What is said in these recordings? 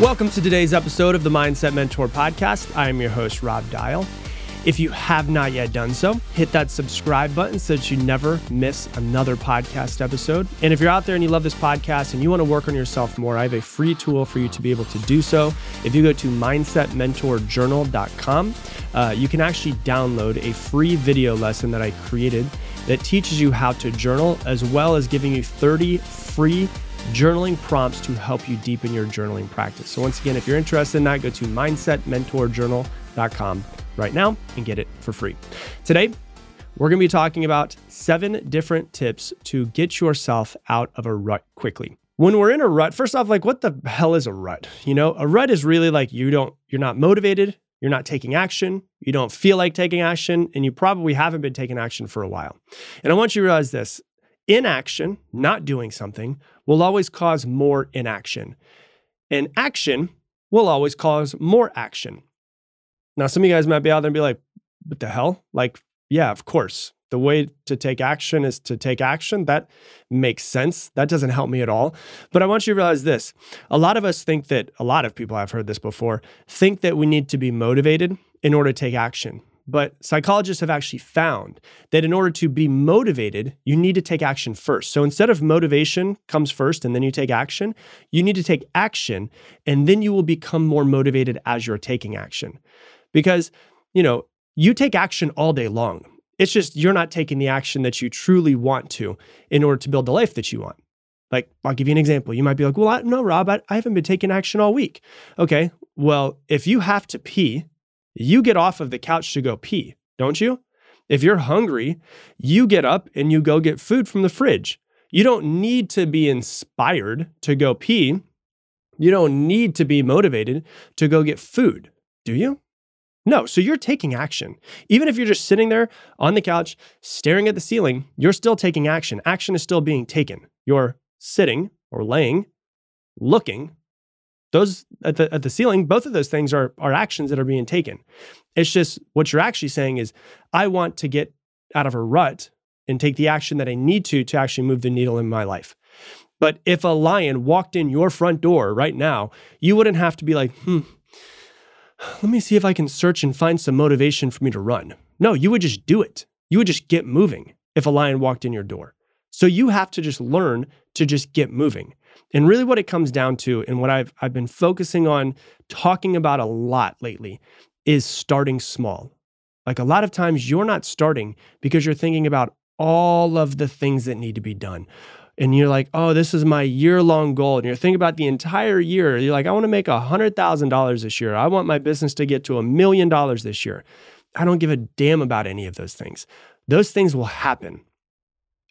Welcome to today's episode of the Mindset Mentor Podcast. I am your host, Rob Dial. If you have not yet done so, hit that subscribe button so that you never miss another podcast episode. And if you're out there and you love this podcast and you want to work on yourself more, I have a free tool for you to be able to do so. If you go to mindsetmentorjournal.com, uh, you can actually download a free video lesson that I created that teaches you how to journal, as well as giving you 30 free journaling prompts to help you deepen your journaling practice. So, once again, if you're interested in that, go to mindsetmentorjournal.com right now and get it for free. Today, we're going to be talking about seven different tips to get yourself out of a rut quickly. When we're in a rut, first off, like what the hell is a rut? You know, a rut is really like you don't, you're not motivated, you're not taking action, you don't feel like taking action, and you probably haven't been taking action for a while. And I want you to realize this inaction, not doing something, will always cause more inaction. And action will always cause more action. Now, some of you guys might be out there and be like, what the hell? Like, yeah, of course. The way to take action is to take action. That makes sense. That doesn't help me at all. But I want you to realize this. A lot of us think that, a lot of people I've heard this before, think that we need to be motivated in order to take action. But psychologists have actually found that in order to be motivated, you need to take action first. So instead of motivation comes first and then you take action, you need to take action and then you will become more motivated as you're taking action because, you know, you take action all day long. It's just you're not taking the action that you truly want to in order to build the life that you want. Like, I'll give you an example. You might be like, well, I, no, Rob, I, I haven't been taking action all week. Okay. Well, if you have to pee, you get off of the couch to go pee, don't you? If you're hungry, you get up and you go get food from the fridge. You don't need to be inspired to go pee. You don't need to be motivated to go get food, do you? No, so you're taking action. Even if you're just sitting there on the couch staring at the ceiling, you're still taking action. Action is still being taken. You're sitting or laying, looking. Those at the, at the ceiling, both of those things are, are actions that are being taken. It's just what you're actually saying is, I want to get out of a rut and take the action that I need to to actually move the needle in my life. But if a lion walked in your front door right now, you wouldn't have to be like, hmm, let me see if I can search and find some motivation for me to run. No, you would just do it. You would just get moving if a lion walked in your door. So you have to just learn to just get moving. And really what it comes down to and what I've I've been focusing on talking about a lot lately is starting small. Like a lot of times you're not starting because you're thinking about all of the things that need to be done and you're like, oh, this is my year long goal. And you're thinking about the entire year. You're like, I want to make $100,000 this year. I want my business to get to a million dollars this year. I don't give a damn about any of those things. Those things will happen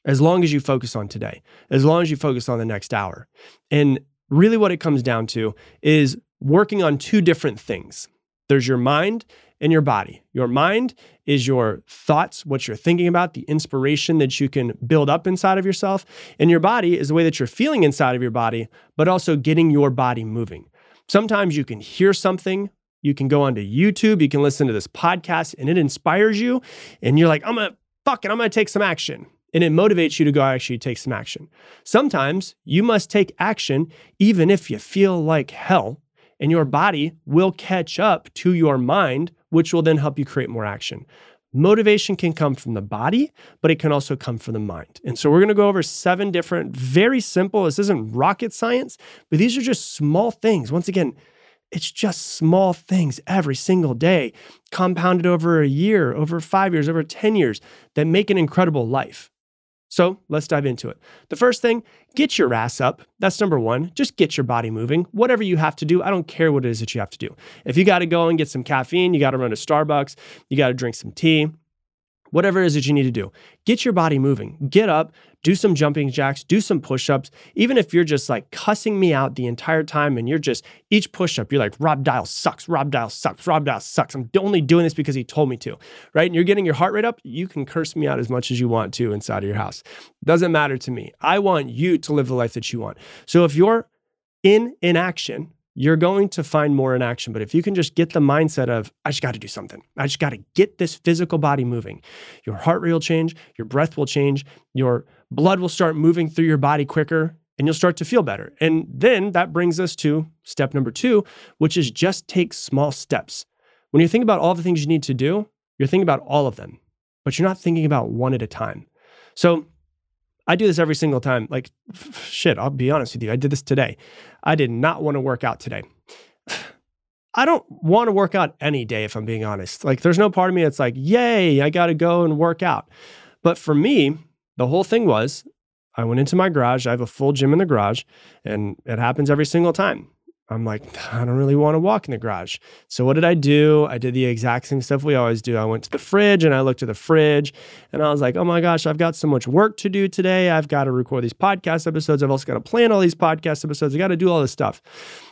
as long as you focus on today, as long as you focus on the next hour. And really, what it comes down to is working on two different things there's your mind and your body. Your mind is your thoughts, what you're thinking about, the inspiration that you can build up inside of yourself. And your body is the way that you're feeling inside of your body, but also getting your body moving. Sometimes you can hear something. You can go onto YouTube, you can listen to this podcast, and it inspires you. And you're like, I'm gonna fuck it, I'm gonna take some action. And it motivates you to go actually take some action. Sometimes you must take action even if you feel like hell, and your body will catch up to your mind which will then help you create more action. Motivation can come from the body, but it can also come from the mind. And so we're going to go over seven different, very simple, this isn't rocket science, but these are just small things. Once again, it's just small things every single day, compounded over a year, over five years, over 10 years that make an incredible life. So let's dive into it. The first thing, get your ass up. That's number one. Just get your body moving. Whatever you have to do, I don't care what it is that you have to do. If you got to go and get some caffeine, you got to run to Starbucks, you got to drink some tea, whatever it is that you need to do. Get your body moving. Get up, do some jumping jacks, do some push ups. Even if you're just like cussing me out the entire time and you're just each push up, you're like, Rob Dial sucks, Rob Dial sucks, Rob Dial sucks. I'm only doing this because he told me to, right? And you're getting your heart rate up. You can curse me out as much as you want to inside of your house. Doesn't matter to me. I want you to live the life that you want. So if you're in inaction, you're going to find more in action. But if you can just get the mindset of, I just got to do something, I just got to get this physical body moving, your heart rate will change, your breath will change, your blood will start moving through your body quicker. and you'll start to feel better. And then that brings us to step number two, which is just take small steps. When you think about all the things you need to do, you're thinking about all of them, but you're not thinking about one at a time. So I do this every single time. Like, shit, I'll be honest with you. I did this today. I did not want to work out today. I don't want to work out any day, if I'm being honest. Like, there's no part of me that's like, yay, I got to go and work out. But for me, the whole thing was I went into my garage. I have a full gym in the garage, and it happens every single time. I'm like, I don't really want to walk in the garage. So what did I do? I did the exact same stuff we always do. I went to the fridge and I looked at the fridge and I was like, oh my gosh, I've got so much work to do today. I've got to record these podcast episodes. I've also got to plan all these podcast episodes. I got to do all this stuff.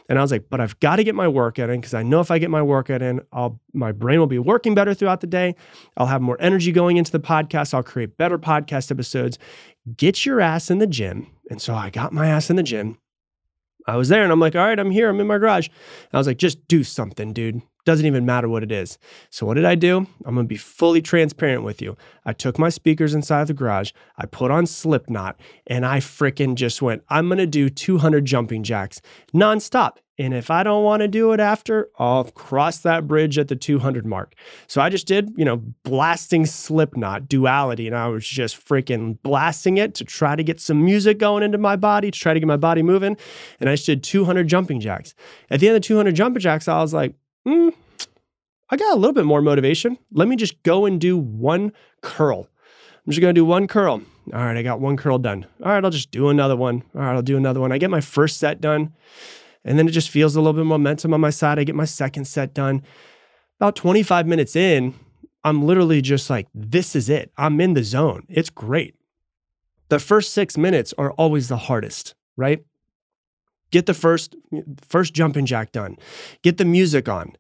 And I was like, but I've got to get my workout in because I know if I get my workout in, I'll my brain will be working better throughout the day. I'll have more energy going into the podcast. I'll create better podcast episodes. Get your ass in the gym. And so I got my ass in the gym. I was there and I'm like, all right, I'm here. I'm in my garage. And I was like, just do something, dude. Doesn't even matter what it is. So, what did I do? I'm gonna be fully transparent with you. I took my speakers inside the garage, I put on Slipknot, and I freaking just went, I'm gonna do 200 jumping jacks nonstop. And if I don't want to do it after, I'll cross that bridge at the 200 mark. So I just did, you know, blasting Slipknot duality. And I was just freaking blasting it to try to get some music going into my body, to try to get my body moving. And I just did 200 jumping jacks. At the end of 200 jumping jacks, I was like, hmm, I got a little bit more motivation. Let me just go and do one curl. I'm just going to do one curl. All right, I got one curl done. All right, I'll just do another one. All right, I'll do another one. I get my first set done. And then it just feels a little bit momentum on my side. I get my second set done. About 25 minutes in, I'm literally just like, this is it. I'm in the zone. It's great. The first six minutes are always the hardest, right? Get the first first jumping jack done. Get the music on.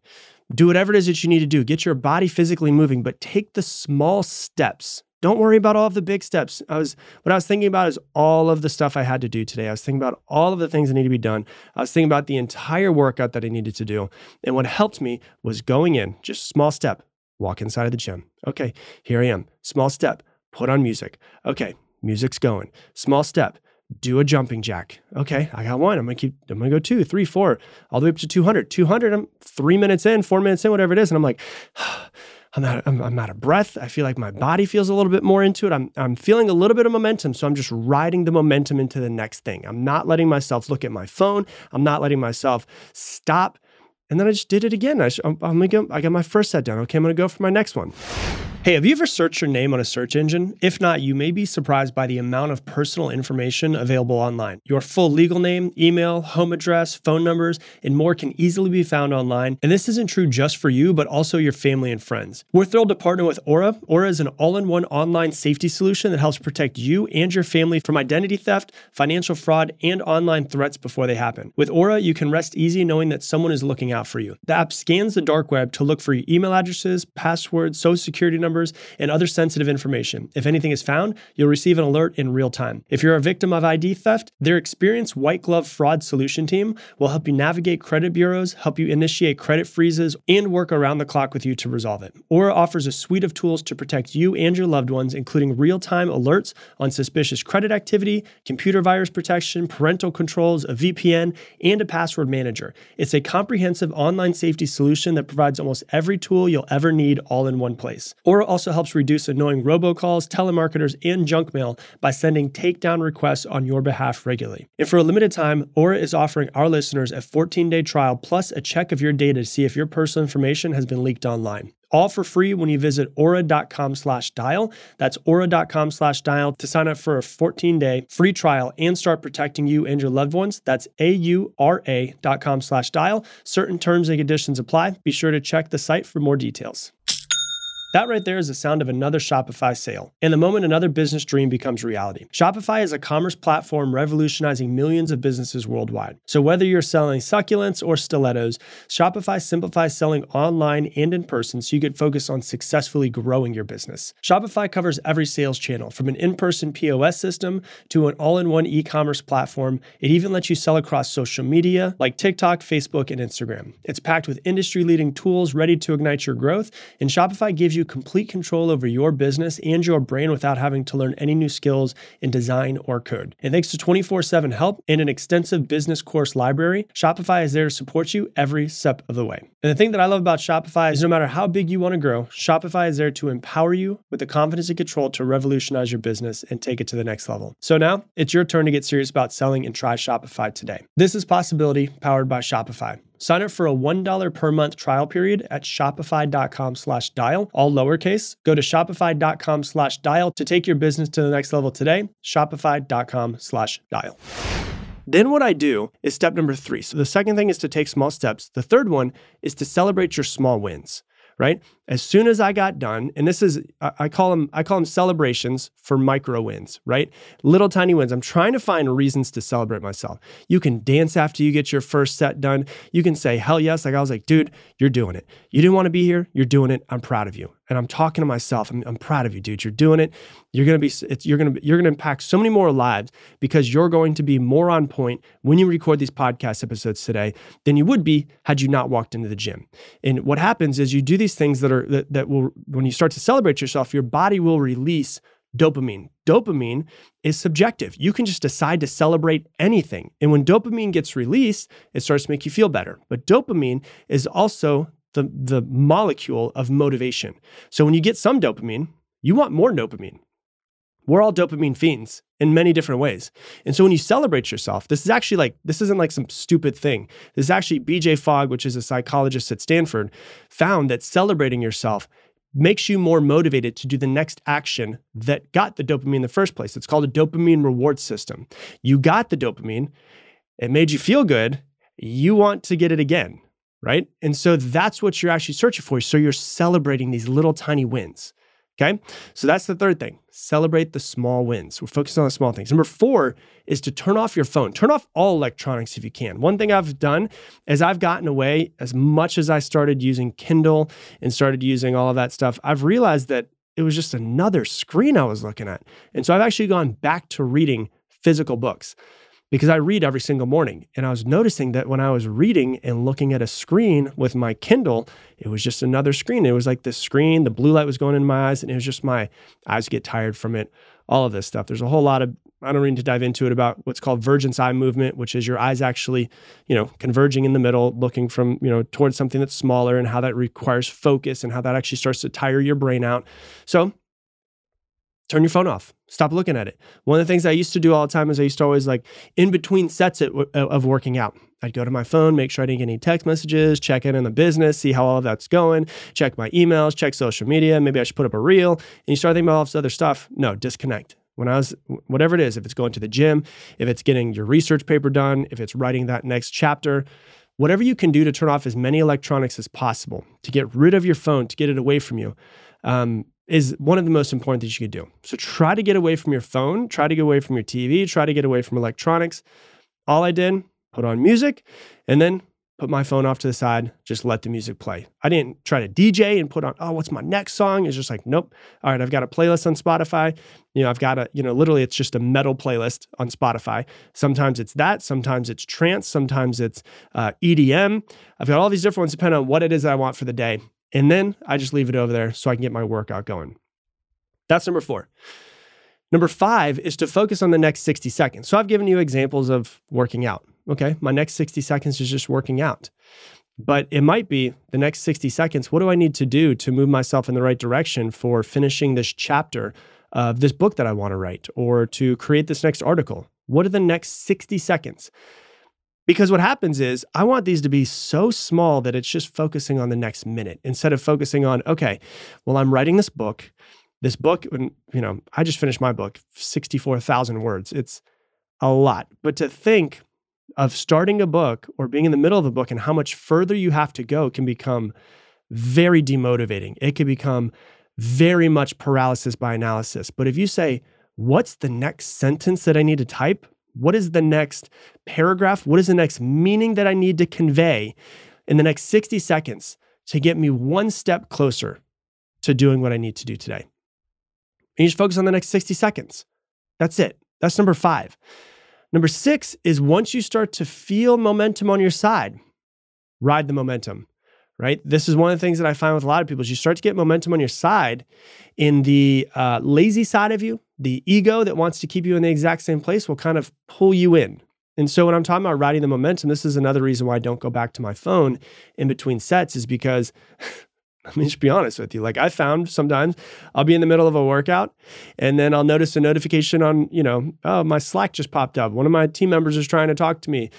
Do whatever it is that you need to do. Get your body physically moving, but take the small steps don't worry about all of the big steps. I was what I was thinking about is all of the stuff I had to do today. I was thinking about all of the things that need to be done. I was thinking about the entire workout that I needed to do. And what helped me was going in, just small step, walk inside of the gym. Okay, here I am. Small step, put on music. Okay, music's going. Small step, do a jumping jack. Okay, I got one. I'm gonna keep, I'm gonna go two, three, four, all the way up to 200. 200, I'm three minutes in, four minutes in, whatever it is. And I'm like, I'm out, I'm, I'm out of breath. I feel like my body feels a little bit more into it. I'm, I'm feeling a little bit of momentum. So I'm just riding the momentum into the next thing. I'm not letting myself look at my phone. I'm not letting myself stop. And then I just did it again. I, I'm, I'm gonna go, I got my first set down. Okay, I'm gonna go for my next one. Hey, have you ever searched your name on a search engine? If not, you may be surprised by the amount of personal information available online. Your full legal name, email, home address, phone numbers, and more can easily be found online. And this isn't true just for you, but also your family and friends. We're thrilled to partner with Aura. Aura is an all in one online safety solution that helps protect you and your family from identity theft, financial fraud, and online threats before they happen. With Aura, you can rest easy knowing that someone is looking out for you. The app scans the dark web to look for your email addresses, passwords, social security numbers numbers, and other sensitive information. If anything is found, you'll receive an alert in real time. If you're a victim of ID theft, their experienced white glove fraud solution team will help you navigate credit bureaus, help you initiate credit freezes, and work around the clock with you to resolve it. Aura offers a suite of tools to protect you and your loved ones, including real time alerts on suspicious credit activity, computer virus protection, parental controls, a VPN, and a password manager. It's a comprehensive online safety solution that provides almost every tool you'll ever need all in one place. Aura also helps reduce annoying robocalls, telemarketers, and junk mail by sending takedown requests on your behalf regularly. And for a limited time, Aura is offering our listeners a 14-day trial plus a check of your data to see if your personal information has been leaked online all for free when you visit aura.com slash dial. That's aura.com slash dial to sign up for a 14 day free trial and start protecting you and your loved ones. That's A-U-R-A dot com slash dial. Certain terms and conditions apply. Be sure to check the site for more details. That right there is the sound of another Shopify sale. And the moment another business dream becomes reality. Shopify is a commerce platform revolutionizing millions of businesses worldwide. So whether you're selling succulents or stilettos, Shopify simplifies selling online and in person so you can focus on successfully growing your business. Shopify covers every sales channel from an in-person POS system to an all-in-one e-commerce platform. It even lets you sell across social media like TikTok, Facebook, and Instagram. It's packed with industry-leading tools ready to ignite your growth, and Shopify gives you complete control over your business and your brain without having to learn any new skills in design or code. And thanks to 24 7 help and an extensive business course library, Shopify is there to support you every step of the way. And the thing that I love about Shopify is no matter how big you want to grow, Shopify is there to empower you with the confidence and control to revolutionize your business and take it to the next level. So now it's your turn to get serious about selling and try Shopify today. This is Possibility powered by Shopify. Sign up for a $1 per month trial period at shopify.com slash dial, all lowercase. Go to shopify.com slash dial to take your business to the next level today. Shopify.com slash dial. Then what I do is step number three. So the second thing is to take small steps. The third one is to celebrate your small wins right? As soon as I got done, and this is I call them I call them celebrations for micro wins, right? Little tiny wins. I'm trying to find reasons to celebrate myself. You can dance after you get your first set done. You can say hell yes, like I was like, dude, you're doing it. You didn't want to be here, you're doing it. I'm proud of you and I'm talking to myself. I'm, I'm proud of you, dude. You're doing it. You're gonna be. you're gonna. You're gonna impact so many more lives because you're going to be more on point when you record these podcast episodes today than you would be had you not walked into the gym. And what happens is you do these things that are that, that will when you start to celebrate yourself, your body will release dopamine. Dopamine is subjective. You can just decide to celebrate anything. And when dopamine gets released, it starts to make you feel better. But dopamine is also the, the molecule of motivation. So when you get some dopamine, you want more dopamine. We're all dopamine fiends in many different ways. And so when you celebrate yourself, this is actually like, this isn't like some stupid thing. This is actually BJ Fogg, which is a psychologist at Stanford, found that celebrating yourself makes you more motivated to do the next action that got the dopamine in the first place. It's called a dopamine reward system. You got the dopamine, it made you feel good, you want to get it again right? And so that's what you're actually searching for. So you're celebrating these little tiny wins. Okay. So that's the third thing. Celebrate the small wins. We're focused on the small things. Number four is to turn off your phone. Turn off all electronics if you can. One thing I've done is I've gotten away as much as I started using Kindle and started using all of that stuff. I've realized that it was just another screen I was looking at. And so I've actually gone back to reading physical books because I read every single morning. And I was noticing that when I was reading and looking at a screen with my Kindle, it was just another screen. It was like this screen, the blue light was going in my eyes, and it was just my eyes get tired from it, all of this stuff. There's a whole lot of, I don't need to dive into it about what's called vergence eye movement, which is your eyes actually, you know, converging in the middle, looking from, you know, towards something that's smaller and how that requires focus and how that actually starts to tire your brain out. So turn your phone off. Stop looking at it. One of the things i used to do all the time is i used to always like in between sets of working out. I'd go to my phone make sure i didn't get any text messages check in on the business see how all of that's going check my emails check social media. Maybe i should put up a reel. And you start thinking about all this other stuff. No disconnect. When i was whatever it is if it's going to the gym if it's getting your research paper done if it's writing that next chapter whatever you can do to turn off as many electronics as possible to get rid of your phone to get it away from you um, is one of the most important things you could do. So try to get away from your phone, try to get away from your TV, try to get away from electronics. All I did, put on music and then put my phone off to the side, just let the music play. I didn't try to DJ and put on, oh, what's my next song? It's just like, nope. All right, I've got a playlist on Spotify. You know, I've got a, you know, literally it's just a metal playlist on Spotify. Sometimes it's that, sometimes it's trance, sometimes it's uh, EDM. I've got all these different ones depending on what it is that I want for the day. And then I just leave it over there so I can get my workout going. That's number four. Number five is to focus on the next 60 seconds. So I've given you examples of working out. Okay, my next 60 seconds is just working out. But it might be the next 60 seconds. What do I need to do to move myself in the right direction for finishing this chapter of this book that I want to write or to create this next article? What are the next 60 seconds? Because what happens is, I want these to be so small that it's just focusing on the next minute instead of focusing on, okay, well, I'm writing this book. This book, you know, I just finished my book, 64,000 words. It's a lot. But to think of starting a book or being in the middle of a book and how much further you have to go can become very demotivating. It can become very much paralysis by analysis. But if you say, what's the next sentence that I need to type? What is the next paragraph? What is the next meaning that I need to convey in the next 60 seconds to get me one step closer to doing what I need to do today? And you just focus on the next 60 seconds. That's it. That's number five. Number six is once you start to feel momentum on your side, ride the momentum. right? This is one of the things that I find with a lot of people is you start to get momentum on your side in the uh, lazy side of you, the ego that wants to keep you in the exact same place will kind of pull you in. And so when I'm talking about riding the momentum, this is another reason why I don't go back to my phone in between sets is because I me just be honest with you. Like I found sometimes I'll be in the middle of a workout and then I'll notice a notification on, you know, oh, my Slack just popped up. One of my team members is trying to talk to me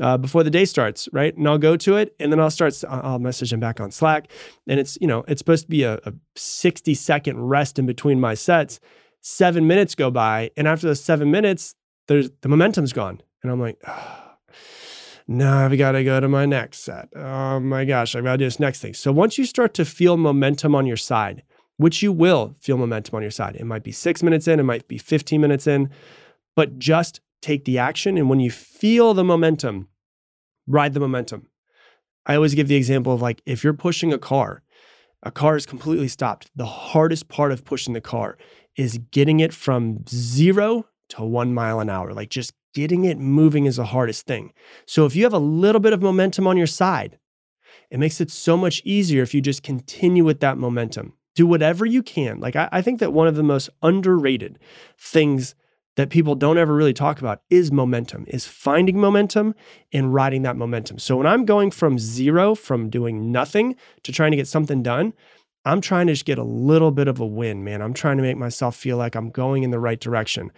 uh, before the day starts, right? And I'll go to it and then I'll start, I'll message them back on Slack. And it's, you know, it's supposed to be a, a 60 second rest in between my sets. Seven minutes go by. And after those seven minutes, there's the momentum's gone. And I'm like, oh, now I've got to go to my next set. Oh my gosh, I've got to do this next thing. So once you start to feel momentum on your side, which you will feel momentum on your side, it might be six minutes in, it might be 15 minutes in, but just take the action. And when you feel the momentum, ride the momentum. I always give the example of like if you're pushing a car, a car is completely stopped. The hardest part of pushing the car is getting it from zero to one mile an hour, like just getting it moving is the hardest thing. So if you have a little bit of momentum on your side, it makes it so much easier if you just continue with that momentum. Do whatever you can. Like, I, I think that one of the most underrated things that people don't ever really talk about is momentum, is finding momentum and riding that momentum. So when I'm going from zero, from doing nothing to trying to get something done, I'm trying to just get a little bit of a win, man. I'm trying to make myself feel like I'm going in the right direction.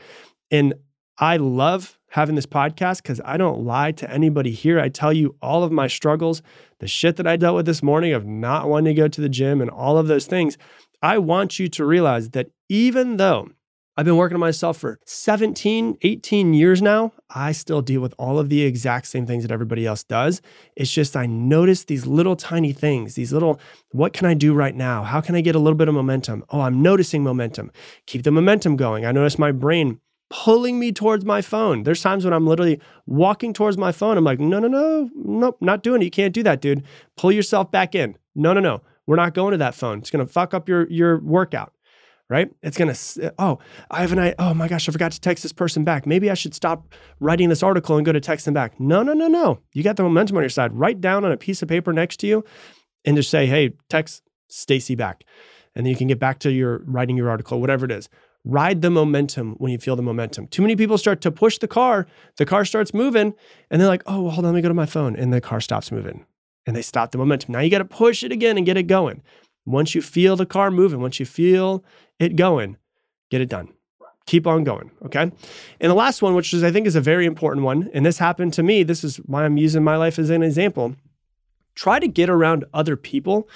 And I love having this podcast because I don't lie to anybody here. I tell you all of my struggles, the shit that I dealt with this morning of not wanting to go to the gym and all of those things. I want you to realize that even though I've been working on myself for 17, 18 years now. I still deal with all of the exact same things that everybody else does. It's just I notice these little tiny things, these little, what can I do right now? How can I get a little bit of momentum? Oh, I'm noticing momentum. Keep the momentum going. I notice my brain pulling me towards my phone. There's times when I'm literally walking towards my phone. I'm like, no, no, no, nope, not doing it. You can't do that, dude. Pull yourself back in. No, no, no. We're not going to that phone. It's gonna fuck up your your workout. Right? It's gonna. Uh, oh, I have an. Oh my gosh, I forgot to text this person back. Maybe I should stop writing this article and go to text them back. No, no, no, no. You got the momentum on your side. Write down on a piece of paper next to you, and just say, "Hey, text Stacy back," and then you can get back to your writing your article, whatever it is. Ride the momentum when you feel the momentum. Too many people start to push the car, the car starts moving, and they're like, oh, well, hold on, let me go to my phone. And the car stops moving and they stop the momentum. Now you got to push it again and get it going. Once you feel the car moving, once you feel it going, get it done. Keep on going. Okay. And the last one, which is I think is a very important one, and this happened to me. This is why I'm using my life as an example. Try to get around other people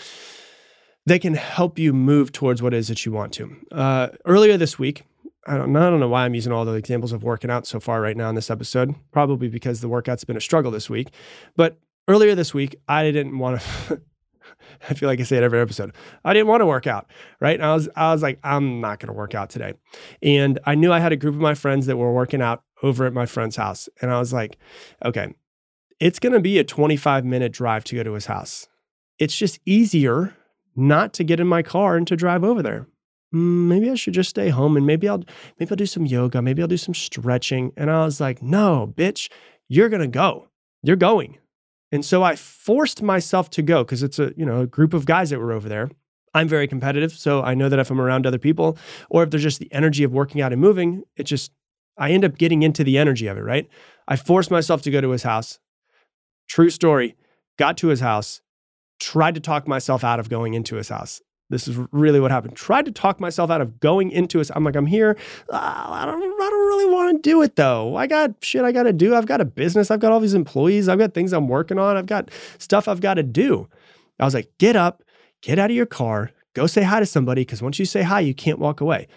that can help you move towards what it is that you want to. Uh, earlier this week, I don't, I don't know why I'm using all the examples of working out so far right now in this episode. Probably because the workout's been a struggle this week. But earlier this week, I didn't want to. I feel like I say it every episode. I didn't want to work out, right? And I was, I was like, I'm not going to work out today. And I knew I had a group of my friends that were working out over at my friend's house. And I was like, okay, it's going to be a 25 minute drive to go to his house. It's just easier not to get in my car and to drive over there. Mm, maybe I should just stay home and maybe I'll maybe I'll do some yoga, maybe I'll do some stretching. And I was like, "No, bitch, you're going to go. You're going." And so I forced myself to go because it's a, you know, a group of guys that were over there. I'm very competitive, so I know that if I'm around other people or if there's just the energy of working out and moving, it just I end up getting into the energy of it, right? I forced myself to go to his house. True story. Got to his house, tried to talk myself out of going into his house. This is really what happened. Tried to talk myself out of going into it. I'm like, I'm here. Uh, I don't. I don't really want to do it though. I got shit I got to do. I've got a business. I've got all these employees. I've got things I'm working on. I've got stuff I've got to do. I was like, get up, get out of your car, go say hi to somebody. Because once you say hi, you can't walk away.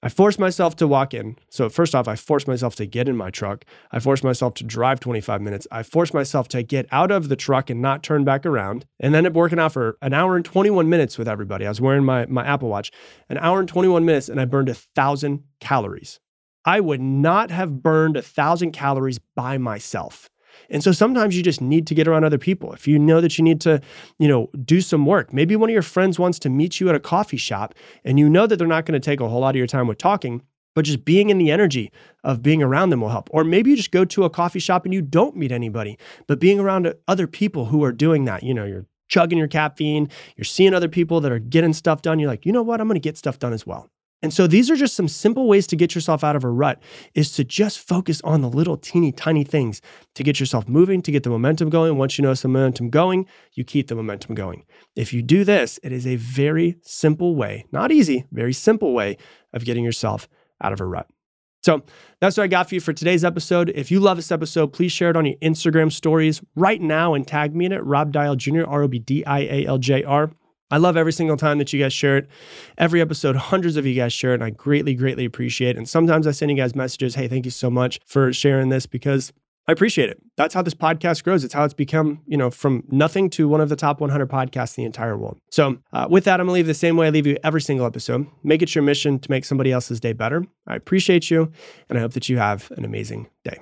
I forced myself to walk in. So, first off, I forced myself to get in my truck. I forced myself to drive 25 minutes. I forced myself to get out of the truck and not turn back around. And then it working out for an hour and 21 minutes with everybody. I was wearing my, my Apple Watch, an hour and 21 minutes, and I burned a thousand calories. I would not have burned a thousand calories by myself. And so sometimes you just need to get around other people. If you know that you need to, you know, do some work, maybe one of your friends wants to meet you at a coffee shop and you know that they're not going to take a whole lot of your time with talking, but just being in the energy of being around them will help. Or maybe you just go to a coffee shop and you don't meet anybody, but being around other people who are doing that, you know, you're chugging your caffeine, you're seeing other people that are getting stuff done. You're like, you know what? I'm going to get stuff done as well. And so these are just some simple ways to get yourself out of a rut is to just focus on the little teeny tiny things to get yourself moving, to get the momentum going. Once you know some momentum going, you keep the momentum going. If you do this, it is a very simple way, not easy, very simple way of getting yourself out of a rut. So that's what I got for you for today's episode. If you love this episode, please share it on your Instagram stories right now and tag me in it, Rob Dial Jr., R O B D I A L J R. I love every single time that you guys share it. Every episode, hundreds of you guys share it, and I greatly, greatly appreciate it. And sometimes I send you guys messages, hey, thank you so much for sharing this because I appreciate it. That's how this podcast grows. It's how it's become, you know, from nothing to one of the top 100 podcasts in the entire world. So, uh, with that, I'm to leave the same way I leave you every single episode. Make it your mission to make somebody else's day better. I appreciate you, and I hope that you have an amazing day.